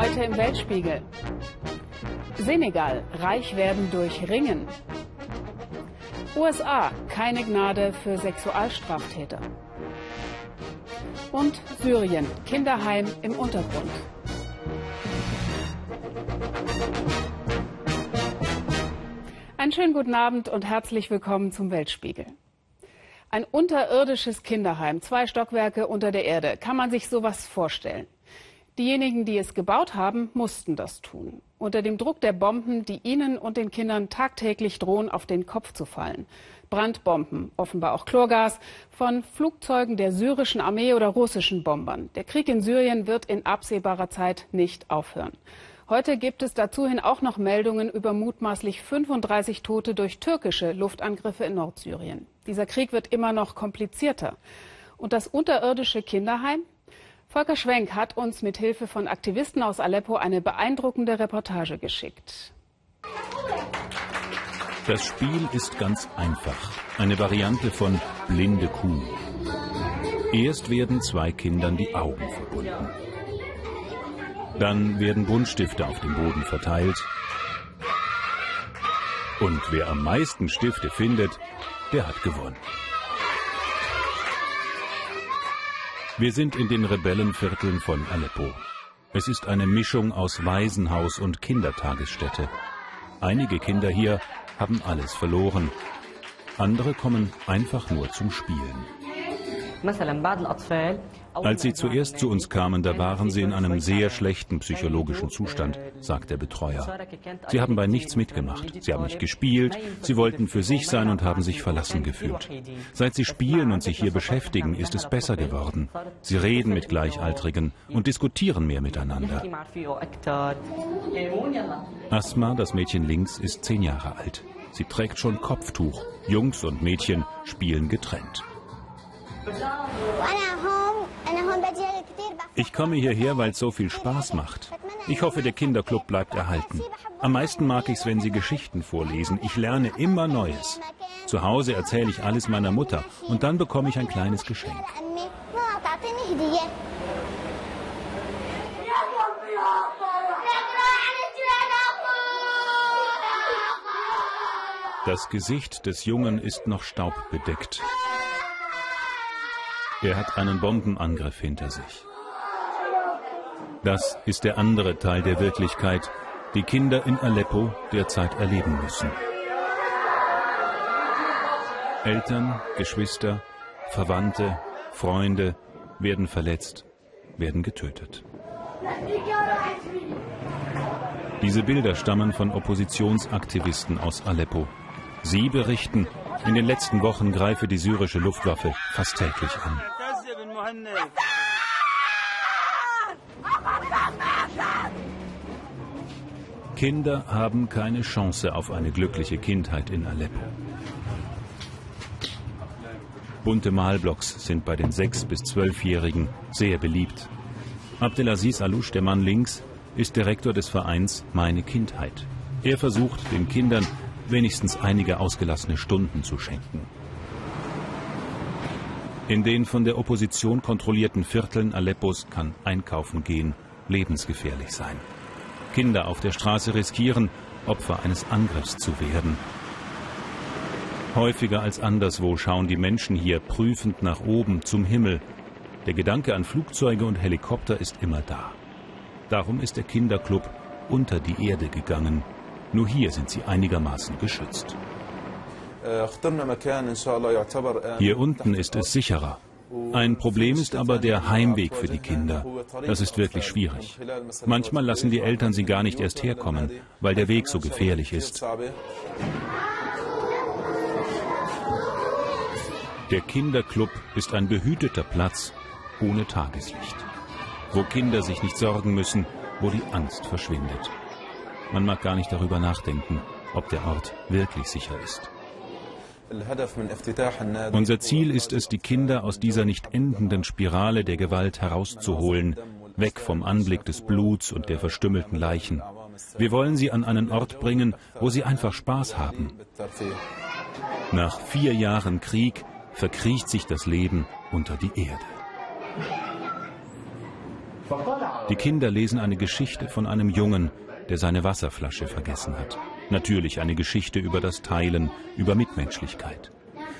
Heute im Weltspiegel. Senegal, reich werden durch Ringen. USA, keine Gnade für Sexualstraftäter. Und Syrien, Kinderheim im Untergrund. Einen schönen guten Abend und herzlich willkommen zum Weltspiegel. Ein unterirdisches Kinderheim, zwei Stockwerke unter der Erde. Kann man sich sowas vorstellen? Diejenigen, die es gebaut haben, mussten das tun. Unter dem Druck der Bomben, die ihnen und den Kindern tagtäglich drohen, auf den Kopf zu fallen. Brandbomben, offenbar auch Chlorgas, von Flugzeugen der syrischen Armee oder russischen Bombern. Der Krieg in Syrien wird in absehbarer Zeit nicht aufhören. Heute gibt es dazuhin auch noch Meldungen über mutmaßlich 35 Tote durch türkische Luftangriffe in Nordsyrien. Dieser Krieg wird immer noch komplizierter. Und das unterirdische Kinderheim? Volker Schwenk hat uns mit Hilfe von Aktivisten aus Aleppo eine beeindruckende Reportage geschickt. Das Spiel ist ganz einfach. Eine Variante von blinde Kuh. Erst werden zwei Kindern die Augen verbunden. Dann werden Buntstifte auf dem Boden verteilt. Und wer am meisten Stifte findet, der hat gewonnen. Wir sind in den Rebellenvierteln von Aleppo. Es ist eine Mischung aus Waisenhaus und Kindertagesstätte. Einige Kinder hier haben alles verloren. Andere kommen einfach nur zum Spielen. Als sie zuerst zu uns kamen, da waren sie in einem sehr schlechten psychologischen Zustand, sagt der Betreuer. Sie haben bei nichts mitgemacht. Sie haben nicht gespielt, sie wollten für sich sein und haben sich verlassen gefühlt. Seit sie spielen und sich hier beschäftigen, ist es besser geworden. Sie reden mit Gleichaltrigen und diskutieren mehr miteinander. Asma, das Mädchen links, ist zehn Jahre alt. Sie trägt schon Kopftuch. Jungs und Mädchen spielen getrennt. Ich komme hierher, weil es so viel Spaß macht. Ich hoffe, der Kinderclub bleibt erhalten. Am meisten mag ich es, wenn sie Geschichten vorlesen. Ich lerne immer Neues. Zu Hause erzähle ich alles meiner Mutter und dann bekomme ich ein kleines Geschenk. Das Gesicht des Jungen ist noch staubbedeckt. Er hat einen Bombenangriff hinter sich. Das ist der andere Teil der Wirklichkeit, die Kinder in Aleppo derzeit erleben müssen. Eltern, Geschwister, Verwandte, Freunde werden verletzt, werden getötet. Diese Bilder stammen von Oppositionsaktivisten aus Aleppo. Sie berichten, in den letzten Wochen greife die syrische Luftwaffe fast täglich an. Kinder haben keine Chance auf eine glückliche Kindheit in Aleppo. Bunte Malblocks sind bei den 6- bis 12-Jährigen sehr beliebt. Abdelaziz Alouche, der Mann links, ist Direktor des Vereins Meine Kindheit. Er versucht, den Kindern wenigstens einige ausgelassene Stunden zu schenken. In den von der Opposition kontrollierten Vierteln Aleppos kann Einkaufen gehen lebensgefährlich sein. Kinder auf der Straße riskieren, Opfer eines Angriffs zu werden. Häufiger als anderswo schauen die Menschen hier prüfend nach oben zum Himmel. Der Gedanke an Flugzeuge und Helikopter ist immer da. Darum ist der Kinderclub unter die Erde gegangen, nur hier sind sie einigermaßen geschützt. Hier unten ist es sicherer. Ein Problem ist aber der Heimweg für die Kinder. Das ist wirklich schwierig. Manchmal lassen die Eltern sie gar nicht erst herkommen, weil der Weg so gefährlich ist. Der Kinderclub ist ein behüteter Platz ohne Tageslicht, wo Kinder sich nicht sorgen müssen, wo die Angst verschwindet. Man mag gar nicht darüber nachdenken, ob der Ort wirklich sicher ist. Unser Ziel ist es, die Kinder aus dieser nicht endenden Spirale der Gewalt herauszuholen, weg vom Anblick des Bluts und der verstümmelten Leichen. Wir wollen sie an einen Ort bringen, wo sie einfach Spaß haben. Nach vier Jahren Krieg verkriecht sich das Leben unter die Erde. Die Kinder lesen eine Geschichte von einem Jungen, der seine Wasserflasche vergessen hat. Natürlich eine Geschichte über das Teilen, über Mitmenschlichkeit.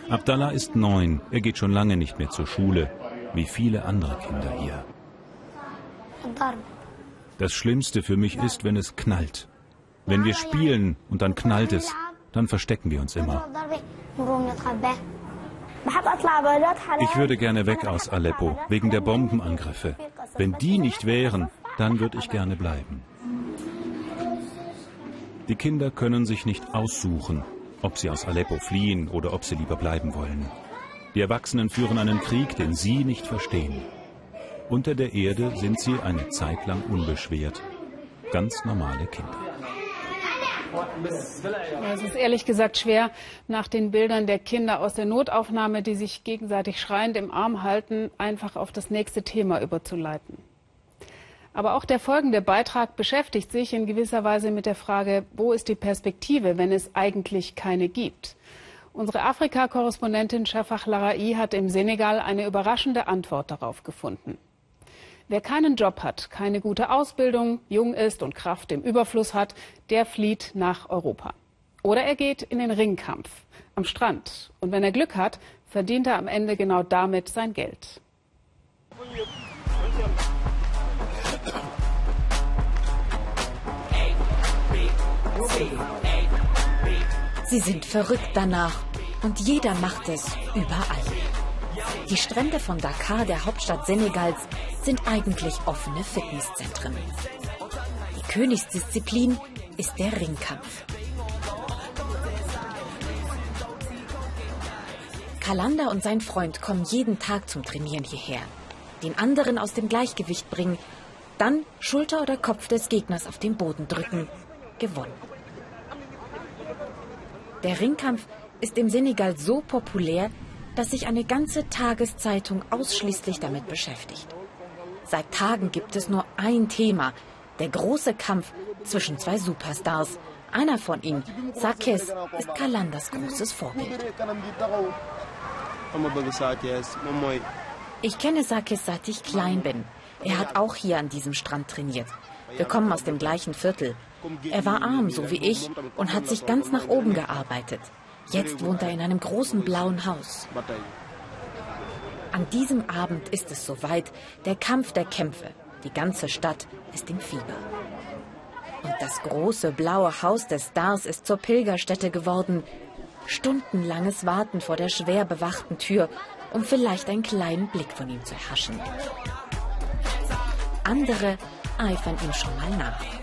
Abdallah ist neun, er geht schon lange nicht mehr zur Schule, wie viele andere Kinder hier. Das Schlimmste für mich ist, wenn es knallt. Wenn wir spielen und dann knallt es, dann verstecken wir uns immer. Ich würde gerne weg aus Aleppo, wegen der Bombenangriffe. Wenn die nicht wären, dann würde ich gerne bleiben. Die Kinder können sich nicht aussuchen, ob sie aus Aleppo fliehen oder ob sie lieber bleiben wollen. Die Erwachsenen führen einen Krieg, den sie nicht verstehen. Unter der Erde sind sie eine Zeit lang unbeschwert. Ganz normale Kinder. Es ist ehrlich gesagt schwer, nach den Bildern der Kinder aus der Notaufnahme, die sich gegenseitig schreiend im Arm halten, einfach auf das nächste Thema überzuleiten. Aber auch der folgende Beitrag beschäftigt sich in gewisser Weise mit der Frage, wo ist die Perspektive, wenn es eigentlich keine gibt? Unsere Afrika-Korrespondentin Shafak Larai hat im Senegal eine überraschende Antwort darauf gefunden. Wer keinen Job hat, keine gute Ausbildung, jung ist und Kraft im Überfluss hat, der flieht nach Europa. Oder er geht in den Ringkampf am Strand. Und wenn er Glück hat, verdient er am Ende genau damit sein Geld. Sie sind verrückt danach und jeder macht es überall. Die Strände von Dakar, der Hauptstadt Senegals, sind eigentlich offene Fitnesszentren. Die Königsdisziplin ist der Ringkampf. Kalanda und sein Freund kommen jeden Tag zum Trainieren hierher. Den anderen aus dem Gleichgewicht bringen, dann Schulter oder Kopf des Gegners auf den Boden drücken. Gewonnen. Der Ringkampf ist im Senegal so populär, dass sich eine ganze Tageszeitung ausschließlich damit beschäftigt. Seit Tagen gibt es nur ein Thema, der große Kampf zwischen zwei Superstars. Einer von ihnen, Sakes, ist Kalandas großes Vorbild. Ich kenne Sakes seit ich klein bin. Er hat auch hier an diesem Strand trainiert. Wir kommen aus dem gleichen Viertel. Er war arm, so wie ich, und hat sich ganz nach oben gearbeitet. Jetzt wohnt er in einem großen blauen Haus. An diesem Abend ist es soweit, der Kampf der Kämpfe. Die ganze Stadt ist im Fieber. Und das große blaue Haus des Stars ist zur Pilgerstätte geworden. Stundenlanges Warten vor der schwer bewachten Tür, um vielleicht einen kleinen Blick von ihm zu erhaschen. Andere eifern ihm schon mal nach.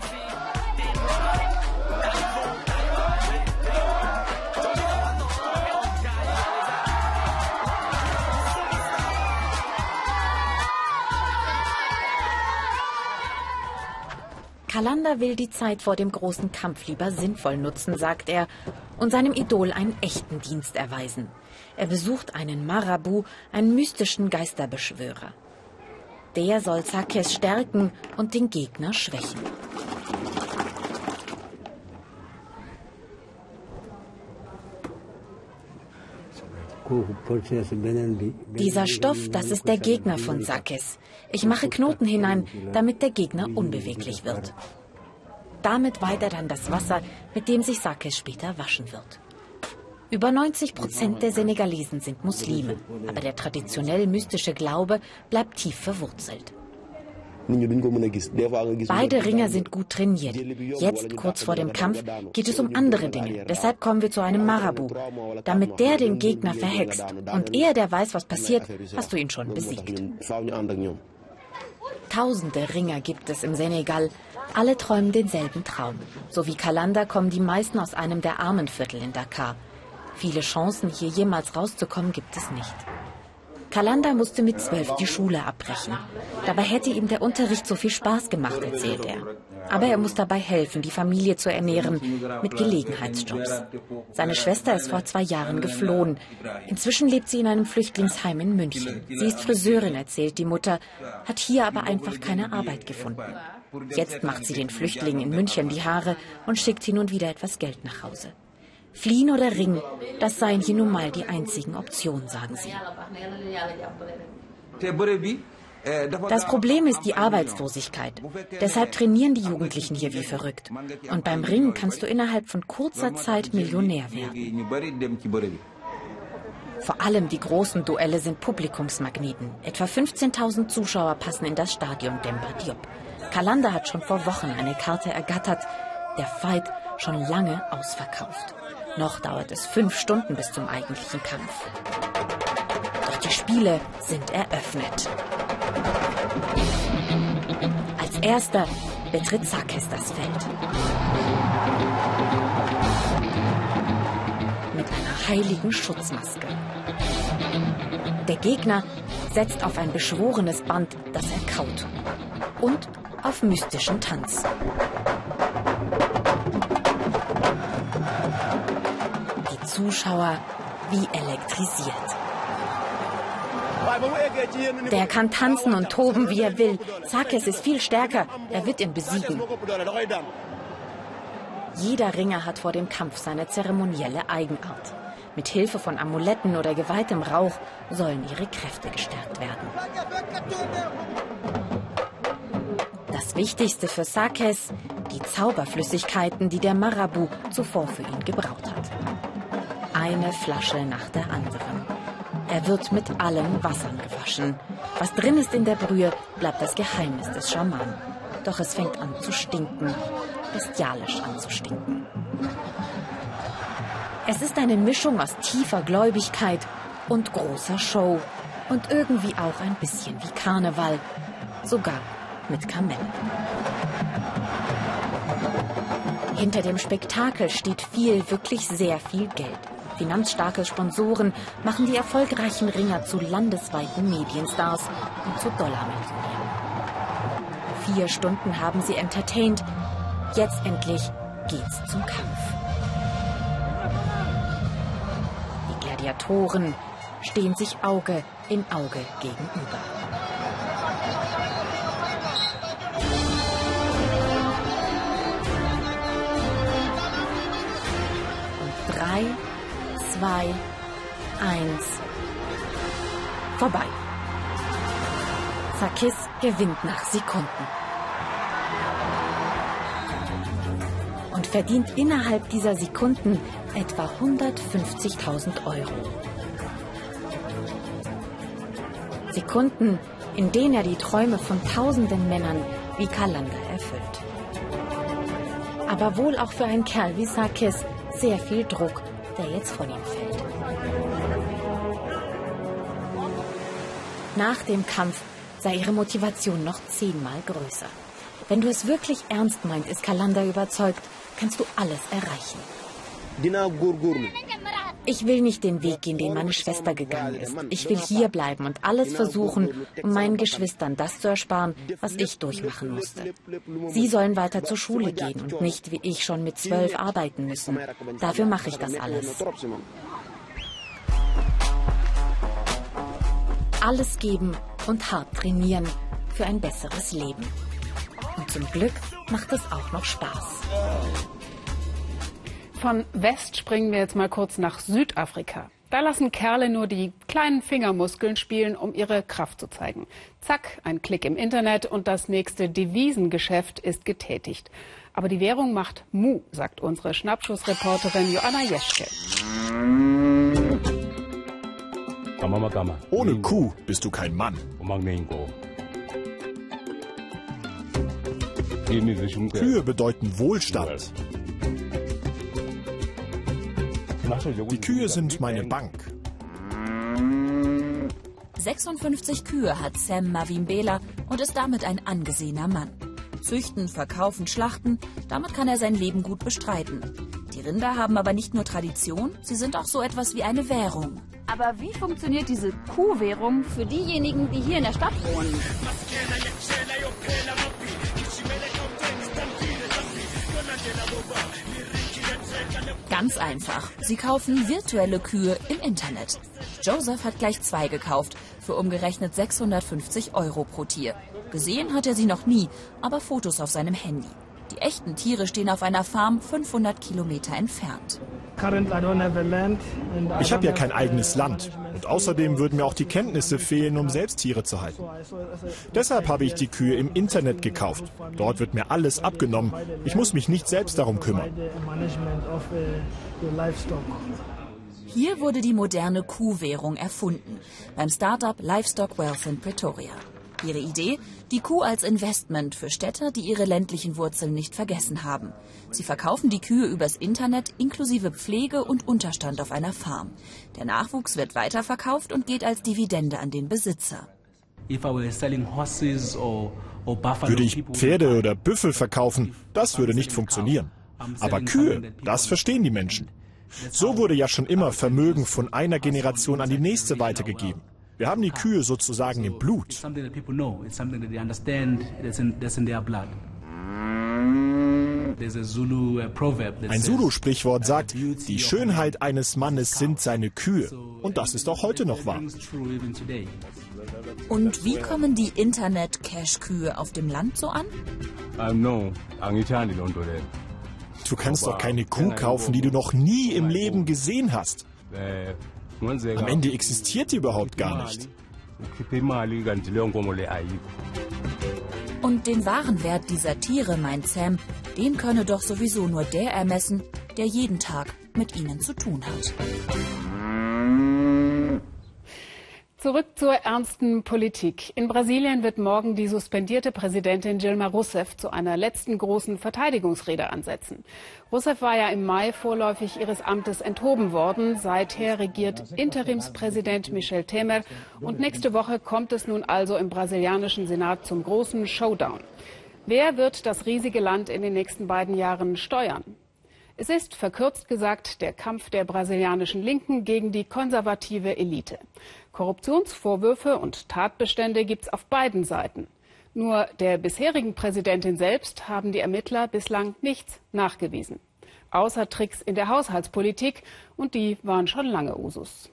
Kalanda will die Zeit vor dem großen Kampf lieber sinnvoll nutzen, sagt er, und seinem Idol einen echten Dienst erweisen. Er besucht einen Marabu, einen mystischen Geisterbeschwörer. Der soll Sakes stärken und den Gegner schwächen. Dieser Stoff, das ist der Gegner von Sakes. Ich mache Knoten hinein, damit der Gegner unbeweglich wird. Damit weiht er dann das Wasser, mit dem sich Sakes später waschen wird. Über 90 Prozent der Senegalesen sind Muslime, aber der traditionell mystische Glaube bleibt tief verwurzelt. Beide Ringer sind gut trainiert. Jetzt, kurz vor dem Kampf, geht es um andere Dinge. Deshalb kommen wir zu einem Marabu. Damit der den Gegner verhext und er, der weiß, was passiert, hast du ihn schon besiegt. Tausende Ringer gibt es im Senegal. Alle träumen denselben Traum. So wie Kalanda kommen die meisten aus einem der armen Viertel in Dakar. Viele Chancen, hier jemals rauszukommen, gibt es nicht. Kalanda musste mit zwölf die Schule abbrechen. Dabei hätte ihm der Unterricht so viel Spaß gemacht, erzählt er. Aber er muss dabei helfen, die Familie zu ernähren, mit Gelegenheitsjobs. Seine Schwester ist vor zwei Jahren geflohen. Inzwischen lebt sie in einem Flüchtlingsheim in München. Sie ist Friseurin, erzählt die Mutter, hat hier aber einfach keine Arbeit gefunden. Jetzt macht sie den Flüchtlingen in München die Haare und schickt hin und wieder etwas Geld nach Hause. Fliehen oder ringen, das seien hier nun mal die einzigen Optionen, sagen sie. Das Problem ist die Arbeitslosigkeit. Deshalb trainieren die Jugendlichen hier wie verrückt. Und beim Ringen kannst du innerhalb von kurzer Zeit Millionär werden. Vor allem die großen Duelle sind Publikumsmagneten. Etwa 15.000 Zuschauer passen in das Stadion Demba Diop. Kalanda hat schon vor Wochen eine Karte ergattert. Der Fight schon lange ausverkauft. Noch dauert es fünf Stunden bis zum eigentlichen Kampf. Doch die Spiele sind eröffnet. Als erster betritt Sakes das Feld. Mit einer heiligen Schutzmaske. Der Gegner setzt auf ein beschworenes Band, das er kaut. Und auf mystischen Tanz. Zuschauer wie elektrisiert. Der kann tanzen und toben, wie er will. Sakes ist viel stärker. Er wird ihn besiegen. Jeder Ringer hat vor dem Kampf seine zeremonielle Eigenart. Mit Hilfe von Amuletten oder geweihtem Rauch sollen ihre Kräfte gestärkt werden. Das Wichtigste für Sakes, die Zauberflüssigkeiten, die der Marabu zuvor für ihn gebraut hat. Eine Flasche nach der anderen. Er wird mit allen Wassern gewaschen. Was drin ist in der Brühe, bleibt das Geheimnis des Schamanen. Doch es fängt an zu stinken, bestialisch an zu stinken. Es ist eine Mischung aus tiefer Gläubigkeit und großer Show und irgendwie auch ein bisschen wie Karneval, sogar mit Kamellen. Hinter dem Spektakel steht viel, wirklich sehr viel Geld. Finanzstarke Sponsoren machen die erfolgreichen Ringer zu landesweiten Medienstars und zu Dollarmillionären. Vier Stunden haben sie entertained. Jetzt endlich geht's zum Kampf. Die Gladiatoren stehen sich Auge in Auge gegenüber. Und drei, zwei, eins, vorbei. Sakis gewinnt nach Sekunden. Und verdient innerhalb dieser Sekunden etwa 150.000 Euro. Sekunden, in denen er die Träume von tausenden Männern wie Kalanda erfüllt. Aber wohl auch für einen Kerl wie Sakis sehr viel Druck, der jetzt von ihm fällt. Nach dem Kampf sei ihre Motivation noch zehnmal größer. Wenn du es wirklich ernst meint, ist Kalanda überzeugt, kannst du alles erreichen. Ich will nicht den Weg gehen, den meine Schwester gegangen ist. Ich will hier bleiben und alles versuchen, um meinen Geschwistern das zu ersparen, was ich durchmachen musste. Sie sollen weiter zur Schule gehen und nicht wie ich schon mit zwölf arbeiten müssen. Dafür mache ich das alles. Alles geben und hart trainieren für ein besseres Leben. Und zum Glück macht es auch noch Spaß. Von West springen wir jetzt mal kurz nach Südafrika. Da lassen Kerle nur die kleinen Fingermuskeln spielen, um ihre Kraft zu zeigen. Zack, ein Klick im Internet und das nächste Devisengeschäft ist getätigt. Aber die Währung macht Mu, sagt unsere Schnappschussreporterin Joanna Jeschke. Ohne Kuh bist du kein Mann. Kühe bedeuten Wohlstand. Die Kühe sind meine Bank. 56 Kühe hat Sam Mavimbela und ist damit ein angesehener Mann. Züchten, verkaufen, schlachten, damit kann er sein Leben gut bestreiten. Die Rinder haben aber nicht nur Tradition, sie sind auch so etwas wie eine Währung. Aber wie funktioniert diese Kuhwährung für diejenigen, die hier in der Stadt wohnen? Ganz einfach. Sie kaufen virtuelle Kühe im Internet. Joseph hat gleich zwei gekauft, für umgerechnet 650 Euro pro Tier. Gesehen hat er sie noch nie, aber Fotos auf seinem Handy. Die echten Tiere stehen auf einer Farm 500 Kilometer entfernt. Ich habe ja kein eigenes Land. Und außerdem würden mir auch die Kenntnisse fehlen, um selbst Tiere zu halten. Deshalb habe ich die Kühe im Internet gekauft. Dort wird mir alles abgenommen. Ich muss mich nicht selbst darum kümmern. Hier wurde die moderne Kuhwährung erfunden beim Startup Livestock Wealth in Pretoria. Ihre Idee? Die Kuh als Investment für Städter, die ihre ländlichen Wurzeln nicht vergessen haben. Sie verkaufen die Kühe übers Internet inklusive Pflege und Unterstand auf einer Farm. Der Nachwuchs wird weiterverkauft und geht als Dividende an den Besitzer. Würde ich Pferde oder Büffel verkaufen, das würde nicht funktionieren. Aber Kühe, das verstehen die Menschen. So wurde ja schon immer Vermögen von einer Generation an die nächste weitergegeben. Wir haben die Kühe sozusagen im Blut. Ein Zulu-Sprichwort sagt, die Schönheit eines Mannes sind seine Kühe. Und das ist auch heute noch wahr. Und wie kommen die Internet-Cash-Kühe auf dem Land so an? Du kannst doch keine Kuh kaufen, die du noch nie im Leben gesehen hast. Am Ende existiert die überhaupt gar nicht. Und den wahren Wert dieser Tiere, meint Sam, den könne doch sowieso nur der ermessen, der jeden Tag mit ihnen zu tun hat. Zurück zur ernsten Politik. In Brasilien wird morgen die suspendierte Präsidentin Dilma Rousseff zu einer letzten großen Verteidigungsrede ansetzen. Rousseff war ja im Mai vorläufig ihres Amtes enthoben worden. Seither regiert Interimspräsident Michel Temer. Und nächste Woche kommt es nun also im brasilianischen Senat zum großen Showdown. Wer wird das riesige Land in den nächsten beiden Jahren steuern? Es ist, verkürzt gesagt, der Kampf der brasilianischen Linken gegen die konservative Elite. Korruptionsvorwürfe und Tatbestände gibt es auf beiden Seiten. Nur der bisherigen Präsidentin selbst haben die Ermittler bislang nichts nachgewiesen. Außer Tricks in der Haushaltspolitik und die waren schon lange Usus.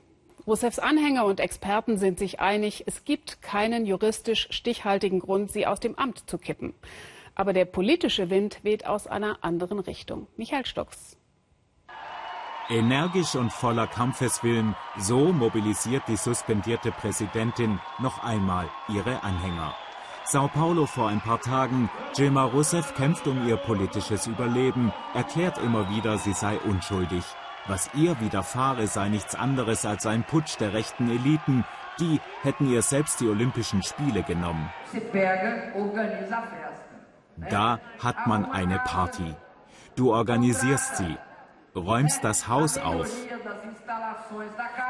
Rousseffs Anhänger und Experten sind sich einig, es gibt keinen juristisch stichhaltigen Grund, sie aus dem Amt zu kippen. Aber der politische Wind weht aus einer anderen Richtung. Michael Stocks. Energisch und voller Kampfeswillen, so mobilisiert die suspendierte Präsidentin noch einmal ihre Anhänger. Sao Paulo vor ein paar Tagen. Dilma Rousseff kämpft um ihr politisches Überleben, erklärt immer wieder, sie sei unschuldig. Was ihr widerfahre, sei nichts anderes als ein Putsch der rechten Eliten. Die hätten ihr selbst die Olympischen Spiele genommen. Da hat man eine Party. Du organisierst sie, räumst das Haus auf.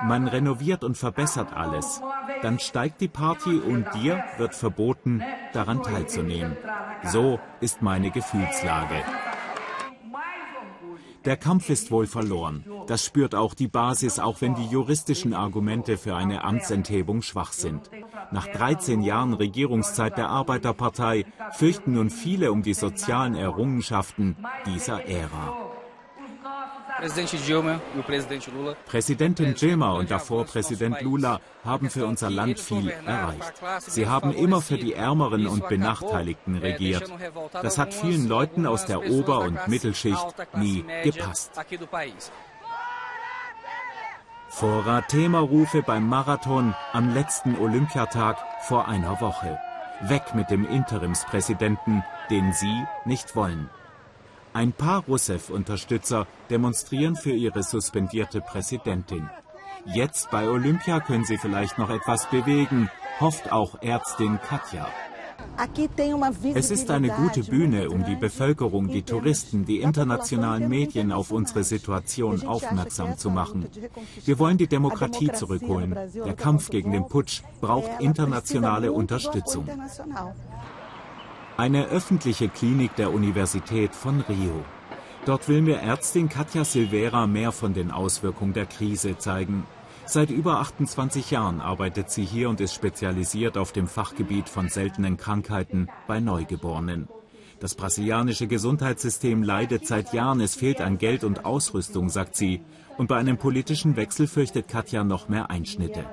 Man renoviert und verbessert alles. Dann steigt die Party und dir wird verboten, daran teilzunehmen. So ist meine Gefühlslage. Der Kampf ist wohl verloren. Das spürt auch die Basis, auch wenn die juristischen Argumente für eine Amtsenthebung schwach sind. Nach 13 Jahren Regierungszeit der Arbeiterpartei fürchten nun viele um die sozialen Errungenschaften dieser Ära. Präsidentin Dilma und davor Präsident Lula haben für unser Land viel erreicht. Sie haben immer für die Ärmeren und Benachteiligten regiert. Das hat vielen Leuten aus der Ober- und Mittelschicht nie gepasst. Vorrat-Thema-Rufe beim Marathon am letzten Olympiatag vor einer Woche. Weg mit dem Interimspräsidenten, den Sie nicht wollen. Ein paar Rousseff-Unterstützer demonstrieren für ihre suspendierte Präsidentin. Jetzt bei Olympia können sie vielleicht noch etwas bewegen, hofft auch Ärztin Katja. Es ist eine gute Bühne, um die Bevölkerung, die Touristen, die internationalen Medien auf unsere Situation aufmerksam zu machen. Wir wollen die Demokratie zurückholen. Der Kampf gegen den Putsch braucht internationale Unterstützung. Eine öffentliche Klinik der Universität von Rio. Dort will mir Ärztin Katja Silvera mehr von den Auswirkungen der Krise zeigen. Seit über 28 Jahren arbeitet sie hier und ist spezialisiert auf dem Fachgebiet von seltenen Krankheiten bei Neugeborenen. Das brasilianische Gesundheitssystem leidet seit Jahren, es fehlt an Geld und Ausrüstung, sagt sie. Und bei einem politischen Wechsel fürchtet Katja noch mehr Einschnitte.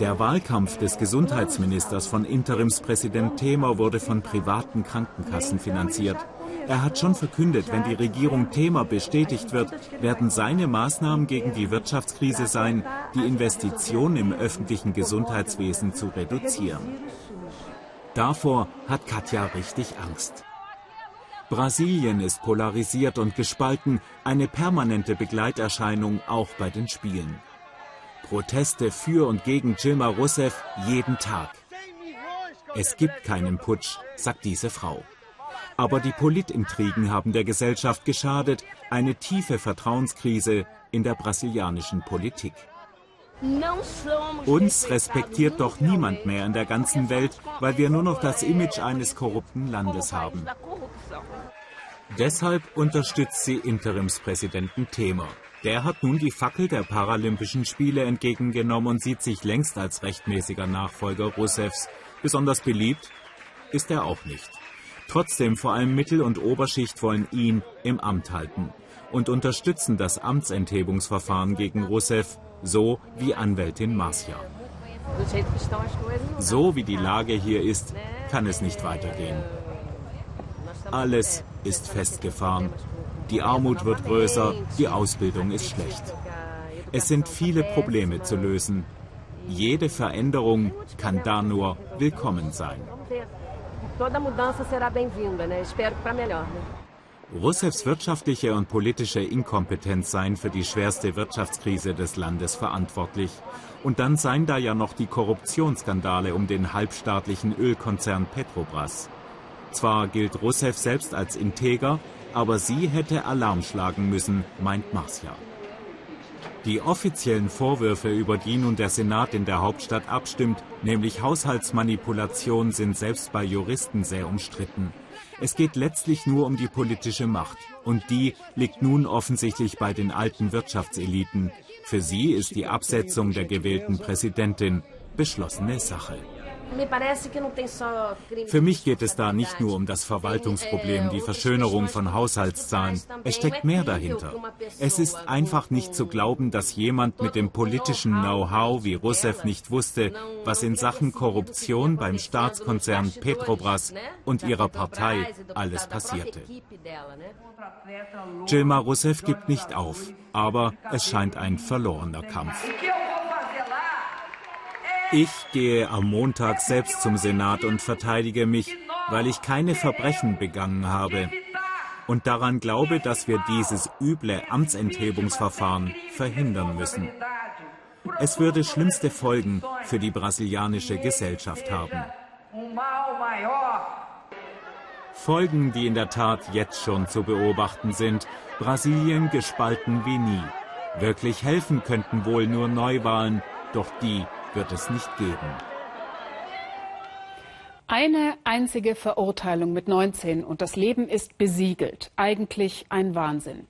Der Wahlkampf des Gesundheitsministers von Interimspräsident Temer wurde von privaten Krankenkassen finanziert. Er hat schon verkündet, wenn die Regierung Temer bestätigt wird, werden seine Maßnahmen gegen die Wirtschaftskrise sein, die Investitionen im öffentlichen Gesundheitswesen zu reduzieren. Davor hat Katja richtig Angst. Brasilien ist polarisiert und gespalten, eine permanente Begleiterscheinung auch bei den Spielen. Proteste für und gegen Dilma Rousseff jeden Tag. Es gibt keinen Putsch, sagt diese Frau. Aber die Politintrigen haben der Gesellschaft geschadet, eine tiefe Vertrauenskrise in der brasilianischen Politik. Uns respektiert doch niemand mehr in der ganzen Welt, weil wir nur noch das Image eines korrupten Landes haben. Deshalb unterstützt sie Interimspräsidenten Temer. Der hat nun die Fackel der Paralympischen Spiele entgegengenommen und sieht sich längst als rechtmäßiger Nachfolger Rousseffs. Besonders beliebt ist er auch nicht. Trotzdem vor allem Mittel- und Oberschicht wollen ihn im Amt halten und unterstützen das Amtsenthebungsverfahren gegen Rousseff, so wie Anwältin Marcia. So wie die Lage hier ist, kann es nicht weitergehen. Alles ist festgefahren. Die Armut wird größer, die Ausbildung ist schlecht. Es sind viele Probleme zu lösen. Jede Veränderung kann da nur willkommen sein. Rousseffs wirtschaftliche und politische Inkompetenz seien für die schwerste Wirtschaftskrise des Landes verantwortlich. Und dann seien da ja noch die Korruptionsskandale um den halbstaatlichen Ölkonzern Petrobras. Zwar gilt Rousseff selbst als integer, aber sie hätte Alarm schlagen müssen, meint Marcia. Die offiziellen Vorwürfe, über die nun der Senat in der Hauptstadt abstimmt, nämlich Haushaltsmanipulation, sind selbst bei Juristen sehr umstritten. Es geht letztlich nur um die politische Macht. Und die liegt nun offensichtlich bei den alten Wirtschaftseliten. Für sie ist die Absetzung der gewählten Präsidentin beschlossene Sache. Für mich geht es da nicht nur um das Verwaltungsproblem, die Verschönerung von Haushaltszahlen. Es steckt mehr dahinter. Es ist einfach nicht zu glauben, dass jemand mit dem politischen Know-how wie Rousseff nicht wusste, was in Sachen Korruption beim Staatskonzern Petrobras und ihrer Partei alles passierte. Dilma Rousseff gibt nicht auf, aber es scheint ein verlorener Kampf. Ich gehe am Montag selbst zum Senat und verteidige mich, weil ich keine Verbrechen begangen habe und daran glaube, dass wir dieses üble Amtsenthebungsverfahren verhindern müssen. Es würde schlimmste Folgen für die brasilianische Gesellschaft haben. Folgen, die in der Tat jetzt schon zu beobachten sind. Brasilien gespalten wie nie. Wirklich helfen könnten wohl nur Neuwahlen, doch die wird es nicht geben. Eine einzige Verurteilung mit 19 und das Leben ist besiegelt. Eigentlich ein Wahnsinn.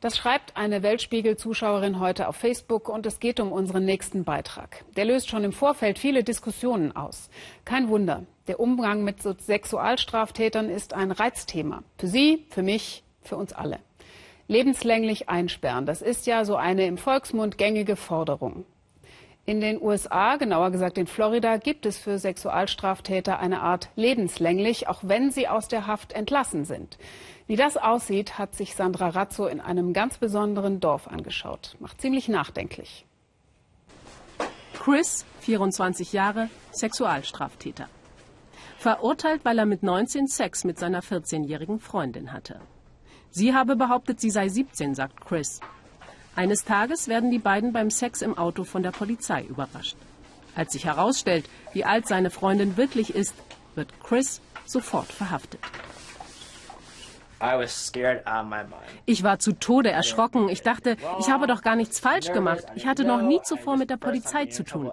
Das schreibt eine Weltspiegel-Zuschauerin heute auf Facebook und es geht um unseren nächsten Beitrag. Der löst schon im Vorfeld viele Diskussionen aus. Kein Wunder, der Umgang mit Sexualstraftätern ist ein Reizthema. Für Sie, für mich, für uns alle. Lebenslänglich einsperren, das ist ja so eine im Volksmund gängige Forderung. In den USA, genauer gesagt in Florida, gibt es für Sexualstraftäter eine Art lebenslänglich, auch wenn sie aus der Haft entlassen sind. Wie das aussieht, hat sich Sandra Razzo in einem ganz besonderen Dorf angeschaut. Macht ziemlich nachdenklich. Chris, 24 Jahre, Sexualstraftäter. Verurteilt, weil er mit 19 Sex mit seiner 14-jährigen Freundin hatte. Sie habe behauptet, sie sei 17, sagt Chris. Eines Tages werden die beiden beim Sex im Auto von der Polizei überrascht. Als sich herausstellt, wie alt seine Freundin wirklich ist, wird Chris sofort verhaftet. Ich war zu Tode erschrocken. Ich dachte, ich habe doch gar nichts falsch gemacht. Ich hatte noch nie zuvor mit der Polizei zu tun.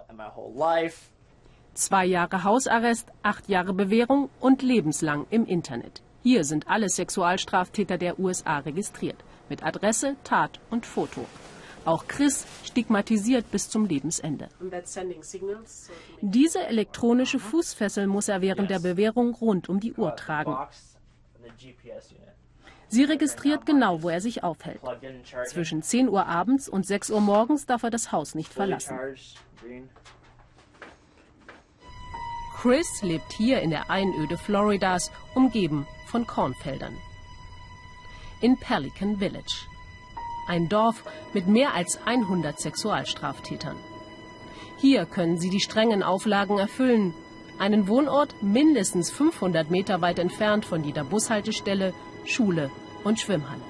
Zwei Jahre Hausarrest, acht Jahre Bewährung und lebenslang im Internet. Hier sind alle Sexualstraftäter der USA registriert mit Adresse, Tat und Foto. Auch Chris stigmatisiert bis zum Lebensende. Diese elektronische Fußfessel muss er während der Bewährung rund um die Uhr tragen. Sie registriert genau, wo er sich aufhält. Zwischen 10 Uhr abends und 6 Uhr morgens darf er das Haus nicht verlassen. Chris lebt hier in der Einöde Floridas, umgeben von Kornfeldern. In Pelican Village. Ein Dorf mit mehr als 100 Sexualstraftätern. Hier können sie die strengen Auflagen erfüllen. Einen Wohnort mindestens 500 Meter weit entfernt von jeder Bushaltestelle, Schule und Schwimmhalle.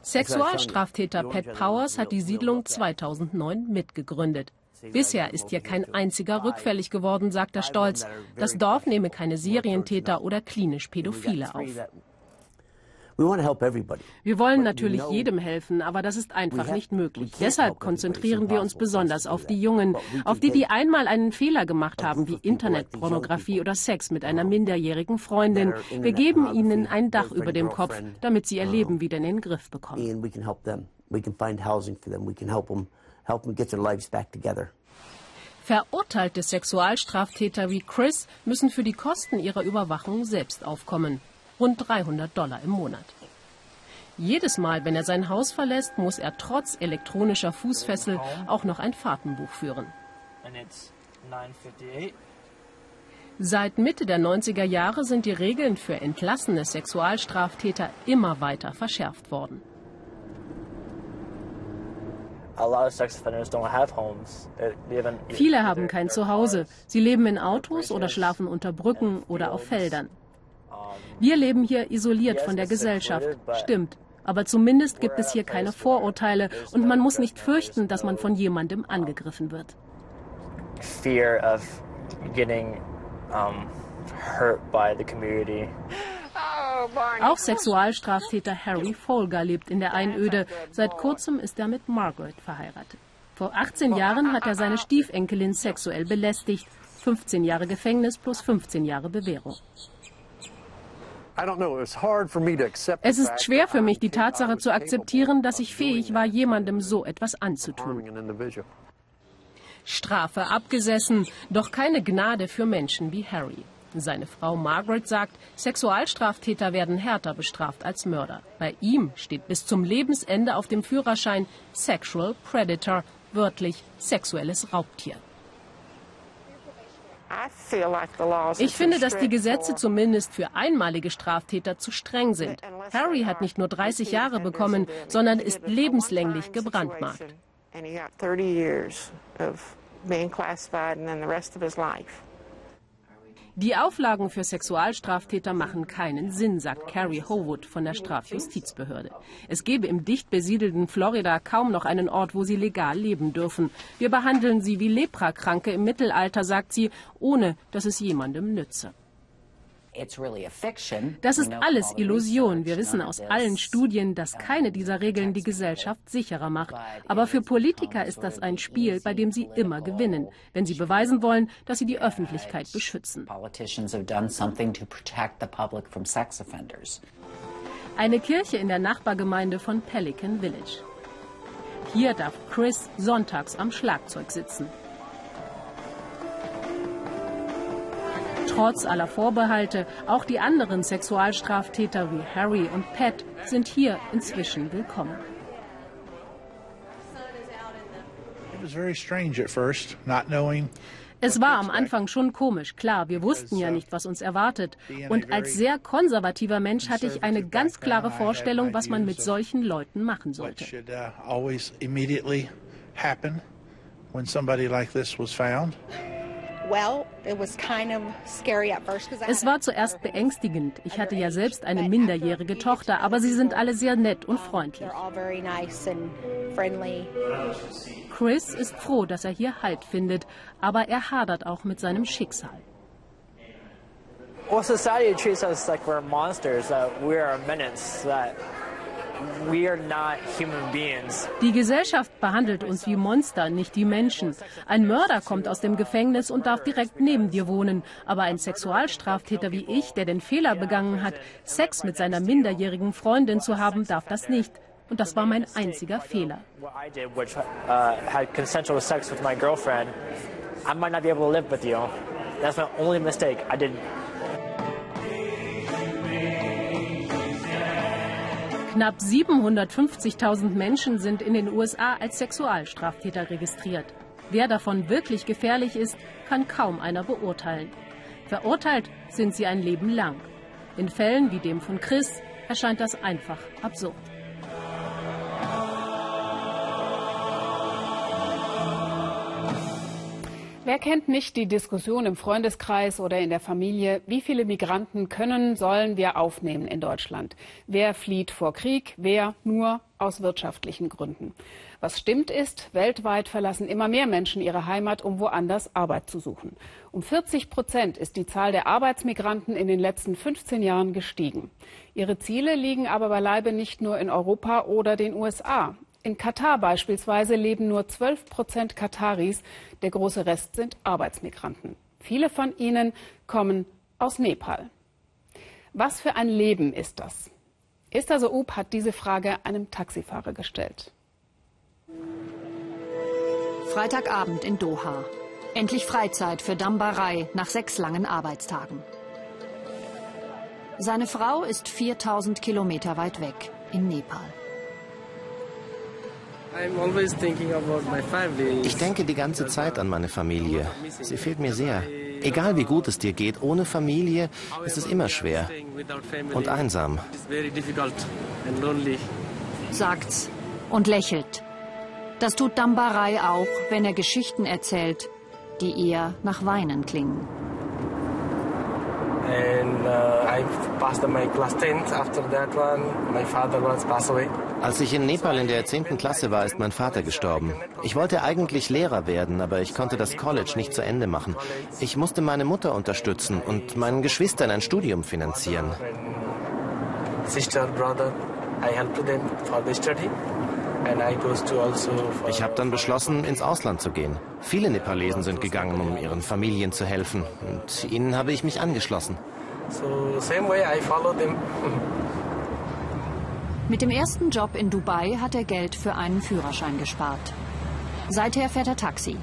Sexualstraftäter Pat Powers hat die Siedlung 2009 mitgegründet. Bisher ist hier kein einziger rückfällig geworden, sagt er stolz. Das Dorf nehme keine Serientäter oder klinisch Pädophile auf. Wir wollen natürlich jedem helfen, aber das ist einfach nicht möglich. Deshalb konzentrieren wir uns besonders auf die Jungen, auf die, die einmal einen Fehler gemacht haben, wie Internetpornografie oder Sex mit einer minderjährigen Freundin. Wir geben ihnen ein Dach über dem Kopf, damit sie ihr Leben wieder in den Griff bekommen. Verurteilte Sexualstraftäter wie Chris müssen für die Kosten ihrer Überwachung selbst aufkommen rund 300 Dollar im Monat. Jedes Mal, wenn er sein Haus verlässt, muss er trotz elektronischer Fußfessel auch noch ein Fahrtenbuch führen. Seit Mitte der 90er Jahre sind die Regeln für entlassene Sexualstraftäter immer weiter verschärft worden. Viele haben kein Zuhause. Sie leben in Autos oder schlafen unter Brücken oder auf Feldern. Wir leben hier isoliert von der Gesellschaft, stimmt. Aber zumindest gibt es hier keine Vorurteile und man muss nicht fürchten, dass man von jemandem angegriffen wird. Fear of getting um, hurt by the community. Auch Sexualstraftäter Harry Folger lebt in der Einöde. Seit kurzem ist er mit Margaret verheiratet. Vor 18 Jahren hat er seine Stiefenkelin sexuell belästigt. 15 Jahre Gefängnis plus 15 Jahre Bewährung. Es ist schwer für mich, die Tatsache zu akzeptieren, dass ich fähig war, jemandem so etwas anzutun. Strafe abgesessen, doch keine Gnade für Menschen wie Harry. Seine Frau Margaret sagt, Sexualstraftäter werden härter bestraft als Mörder. Bei ihm steht bis zum Lebensende auf dem Führerschein Sexual Predator, wörtlich sexuelles Raubtier. Ich finde, dass die Gesetze zumindest für einmalige Straftäter zu streng sind. Harry hat nicht nur 30 Jahre bekommen, sondern ist lebenslänglich gebrandmarkt. Die Auflagen für Sexualstraftäter machen keinen Sinn, sagt Carrie Howood von der Strafjustizbehörde. Es gebe im dicht besiedelten Florida kaum noch einen Ort, wo sie legal leben dürfen. Wir behandeln sie wie Leprakranke im Mittelalter, sagt sie, ohne dass es jemandem nütze. Das ist alles Illusion. Wir wissen aus allen Studien, dass keine dieser Regeln die Gesellschaft sicherer macht. Aber für Politiker ist das ein Spiel, bei dem sie immer gewinnen, wenn sie beweisen wollen, dass sie die Öffentlichkeit beschützen. Eine Kirche in der Nachbargemeinde von Pelican Village. Hier darf Chris sonntags am Schlagzeug sitzen. Trotz aller Vorbehalte, auch die anderen Sexualstraftäter wie Harry und Pat sind hier inzwischen willkommen. Es war am Anfang schon komisch, klar, wir wussten ja nicht, was uns erwartet. Und als sehr konservativer Mensch hatte ich eine ganz klare Vorstellung, was man mit solchen Leuten machen sollte. Es war zuerst beängstigend. Ich hatte ja selbst eine minderjährige Tochter, aber sie sind alle sehr nett und freundlich. Chris ist froh, dass er hier Halt findet, aber er hadert auch mit seinem Schicksal. Well, society treats us like we're monsters, that we're a menace, that die Gesellschaft behandelt uns wie Monster, nicht wie Menschen. Ein Mörder kommt aus dem Gefängnis und darf direkt neben dir wohnen. Aber ein Sexualstraftäter wie ich, der den Fehler begangen hat, Sex mit seiner minderjährigen Freundin zu haben, darf das nicht. Und das war mein einziger Fehler. I might not be able to live with you. That's my only mistake. I did Knapp 750.000 Menschen sind in den USA als Sexualstraftäter registriert. Wer davon wirklich gefährlich ist, kann kaum einer beurteilen. Verurteilt sind sie ein Leben lang. In Fällen wie dem von Chris erscheint das einfach absurd. Wer kennt nicht die Diskussion im Freundeskreis oder in der Familie, wie viele Migranten können, sollen wir aufnehmen in Deutschland? Wer flieht vor Krieg, wer nur aus wirtschaftlichen Gründen? Was stimmt ist, weltweit verlassen immer mehr Menschen ihre Heimat, um woanders Arbeit zu suchen. Um 40 Prozent ist die Zahl der Arbeitsmigranten in den letzten 15 Jahren gestiegen. Ihre Ziele liegen aber beileibe nicht nur in Europa oder den USA. In Katar beispielsweise leben nur 12 Prozent Kataris. Der große Rest sind Arbeitsmigranten. Viele von ihnen kommen aus Nepal. Was für ein Leben ist das? Esther Soub hat diese Frage einem Taxifahrer gestellt. Freitagabend in Doha. Endlich Freizeit für Dambarei nach sechs langen Arbeitstagen. Seine Frau ist 4000 Kilometer weit weg in Nepal. Ich denke die ganze Zeit an meine Familie. Sie fehlt mir sehr. Egal wie gut es dir geht, ohne Familie ist es immer schwer und einsam. Sagt's und lächelt. Das tut Dambarei auch, wenn er Geschichten erzählt, die eher nach Weinen klingen. And uh, I passed my class 10. After that one, my father was passed away. Als ich in Nepal in der 10. Klasse war, ist mein Vater gestorben. Ich wollte eigentlich Lehrer werden, aber ich konnte das College nicht zu Ende machen. Ich musste meine Mutter unterstützen und meinen Geschwistern ein Studium finanzieren. Sister, brother, I helped them for the study. Also ich habe dann beschlossen, ins Ausland zu gehen. Viele Nepalesen sind gegangen, um ihren Familien zu helfen. Und ihnen habe ich mich angeschlossen. Mit dem ersten Job in Dubai hat er Geld für einen Führerschein gespart. Seither fährt er Taxi.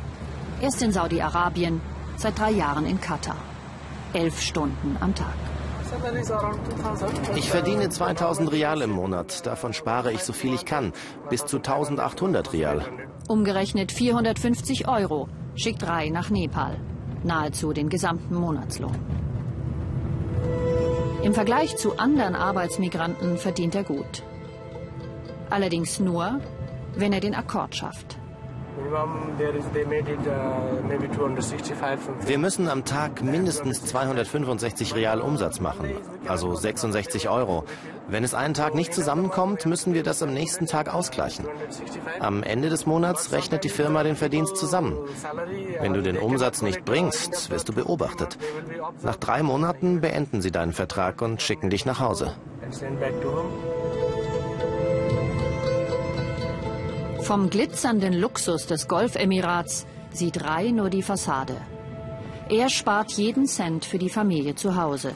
Erst in Saudi-Arabien, seit drei Jahren in Katar. Elf Stunden am Tag. Ich verdiene 2000 Rial im Monat. Davon spare ich so viel ich kann. Bis zu 1800 Rial. Umgerechnet 450 Euro schickt Rai nach Nepal. Nahezu den gesamten Monatslohn. Im Vergleich zu anderen Arbeitsmigranten verdient er gut. Allerdings nur, wenn er den Akkord schafft. Wir müssen am Tag mindestens 265 Real Umsatz machen, also 66 Euro. Wenn es einen Tag nicht zusammenkommt, müssen wir das am nächsten Tag ausgleichen. Am Ende des Monats rechnet die Firma den Verdienst zusammen. Wenn du den Umsatz nicht bringst, wirst du beobachtet. Nach drei Monaten beenden sie deinen Vertrag und schicken dich nach Hause. Vom glitzernden Luxus des Golfemirats sieht Rai nur die Fassade. Er spart jeden Cent für die Familie zu Hause.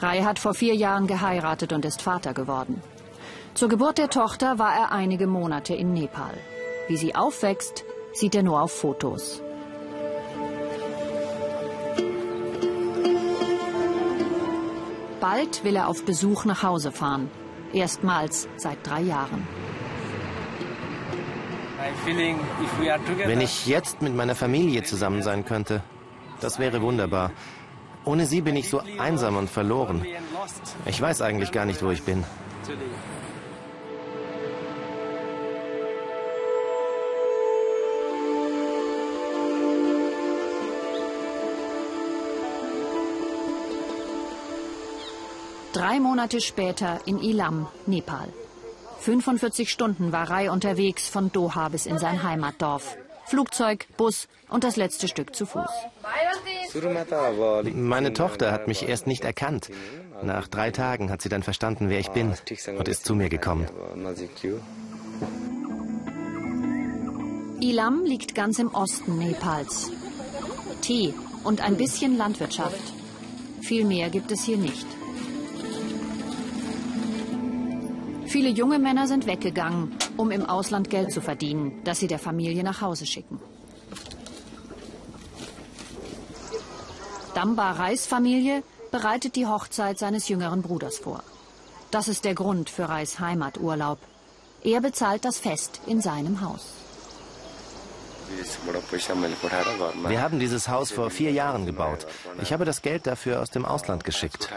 Rai hat vor vier Jahren geheiratet und ist Vater geworden. Zur Geburt der Tochter war er einige Monate in Nepal. Wie sie aufwächst, sieht er nur auf Fotos. Bald will er auf Besuch nach Hause fahren. Erstmals seit drei Jahren. Wenn ich jetzt mit meiner Familie zusammen sein könnte, das wäre wunderbar. Ohne sie bin ich so einsam und verloren. Ich weiß eigentlich gar nicht, wo ich bin. Drei Monate später in Ilam, Nepal. 45 Stunden war Rai unterwegs von Doha bis in sein Heimatdorf. Flugzeug, Bus und das letzte Stück zu Fuß. Meine Tochter hat mich erst nicht erkannt. Nach drei Tagen hat sie dann verstanden, wer ich bin und ist zu mir gekommen. Ilam liegt ganz im Osten Nepals. Tee und ein bisschen Landwirtschaft. Viel mehr gibt es hier nicht. Viele junge Männer sind weggegangen, um im Ausland Geld zu verdienen, das sie der Familie nach Hause schicken. Damba Reis Familie bereitet die Hochzeit seines jüngeren Bruders vor. Das ist der Grund für Reis Heimaturlaub. Er bezahlt das Fest in seinem Haus. Wir haben dieses Haus vor vier Jahren gebaut. Ich habe das Geld dafür aus dem Ausland geschickt.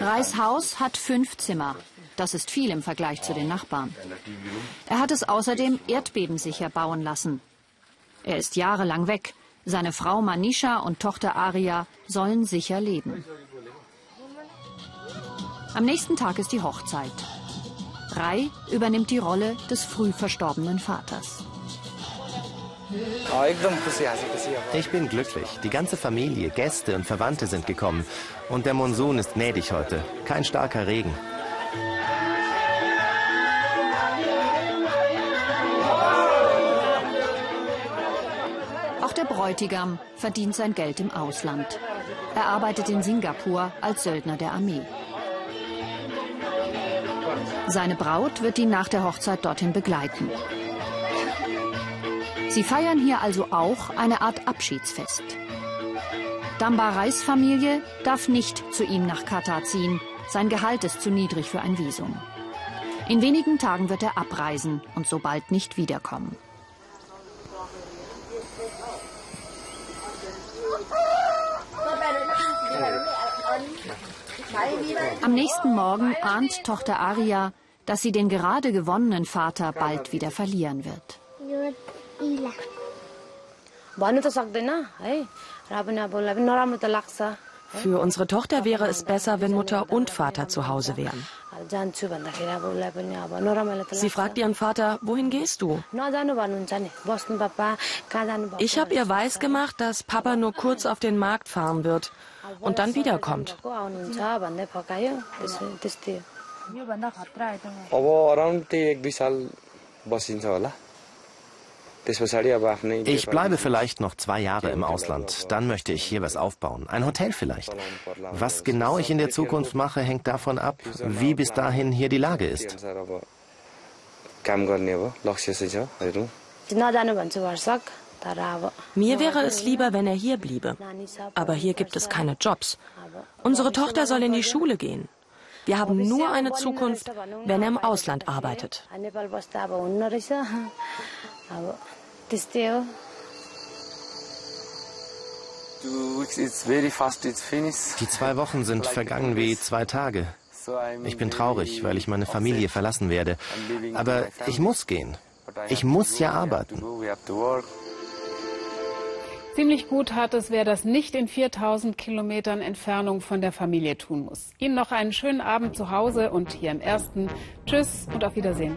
Reis Haus hat fünf Zimmer. Das ist viel im Vergleich zu den Nachbarn. Er hat es außerdem erdbebensicher bauen lassen. Er ist jahrelang weg. Seine Frau Manisha und Tochter Aria sollen sicher leben. Am nächsten Tag ist die Hochzeit. Rai übernimmt die Rolle des früh verstorbenen Vaters. Ich bin glücklich. Die ganze Familie, Gäste und Verwandte sind gekommen. Und der Monsun ist gnädig heute. Kein starker Regen. Auch der Bräutigam verdient sein Geld im Ausland. Er arbeitet in Singapur als Söldner der Armee. Seine Braut wird ihn nach der Hochzeit dorthin begleiten. Sie feiern hier also auch eine Art Abschiedsfest. Dambarais Familie darf nicht zu ihm nach Katar ziehen. Sein Gehalt ist zu niedrig für ein Visum. In wenigen Tagen wird er abreisen und so bald nicht wiederkommen. Am nächsten Morgen ahnt Tochter Aria, dass sie den gerade gewonnenen Vater bald wieder verlieren wird. Für unsere Tochter wäre es besser, wenn Mutter und Vater zu Hause wären. Sie fragt ihren Vater, wohin gehst du? Ich habe ihr weisgemacht, dass Papa nur kurz auf den Markt fahren wird und dann wiederkommt. Ich bleibe vielleicht noch zwei Jahre im Ausland. Dann möchte ich hier was aufbauen. Ein Hotel vielleicht. Was genau ich in der Zukunft mache, hängt davon ab, wie bis dahin hier die Lage ist. Mir wäre es lieber, wenn er hier bliebe. Aber hier gibt es keine Jobs. Unsere Tochter soll in die Schule gehen. Wir haben nur eine Zukunft, wenn er im Ausland arbeitet. Die zwei Wochen sind vergangen wie zwei Tage. Ich bin traurig, weil ich meine Familie verlassen werde. Aber ich muss gehen. Ich muss ja arbeiten. Ziemlich gut hat es, wer das nicht in 4000 Kilometern Entfernung von der Familie tun muss. Ihnen noch einen schönen Abend zu Hause und hier im Ersten. Tschüss und auf Wiedersehen.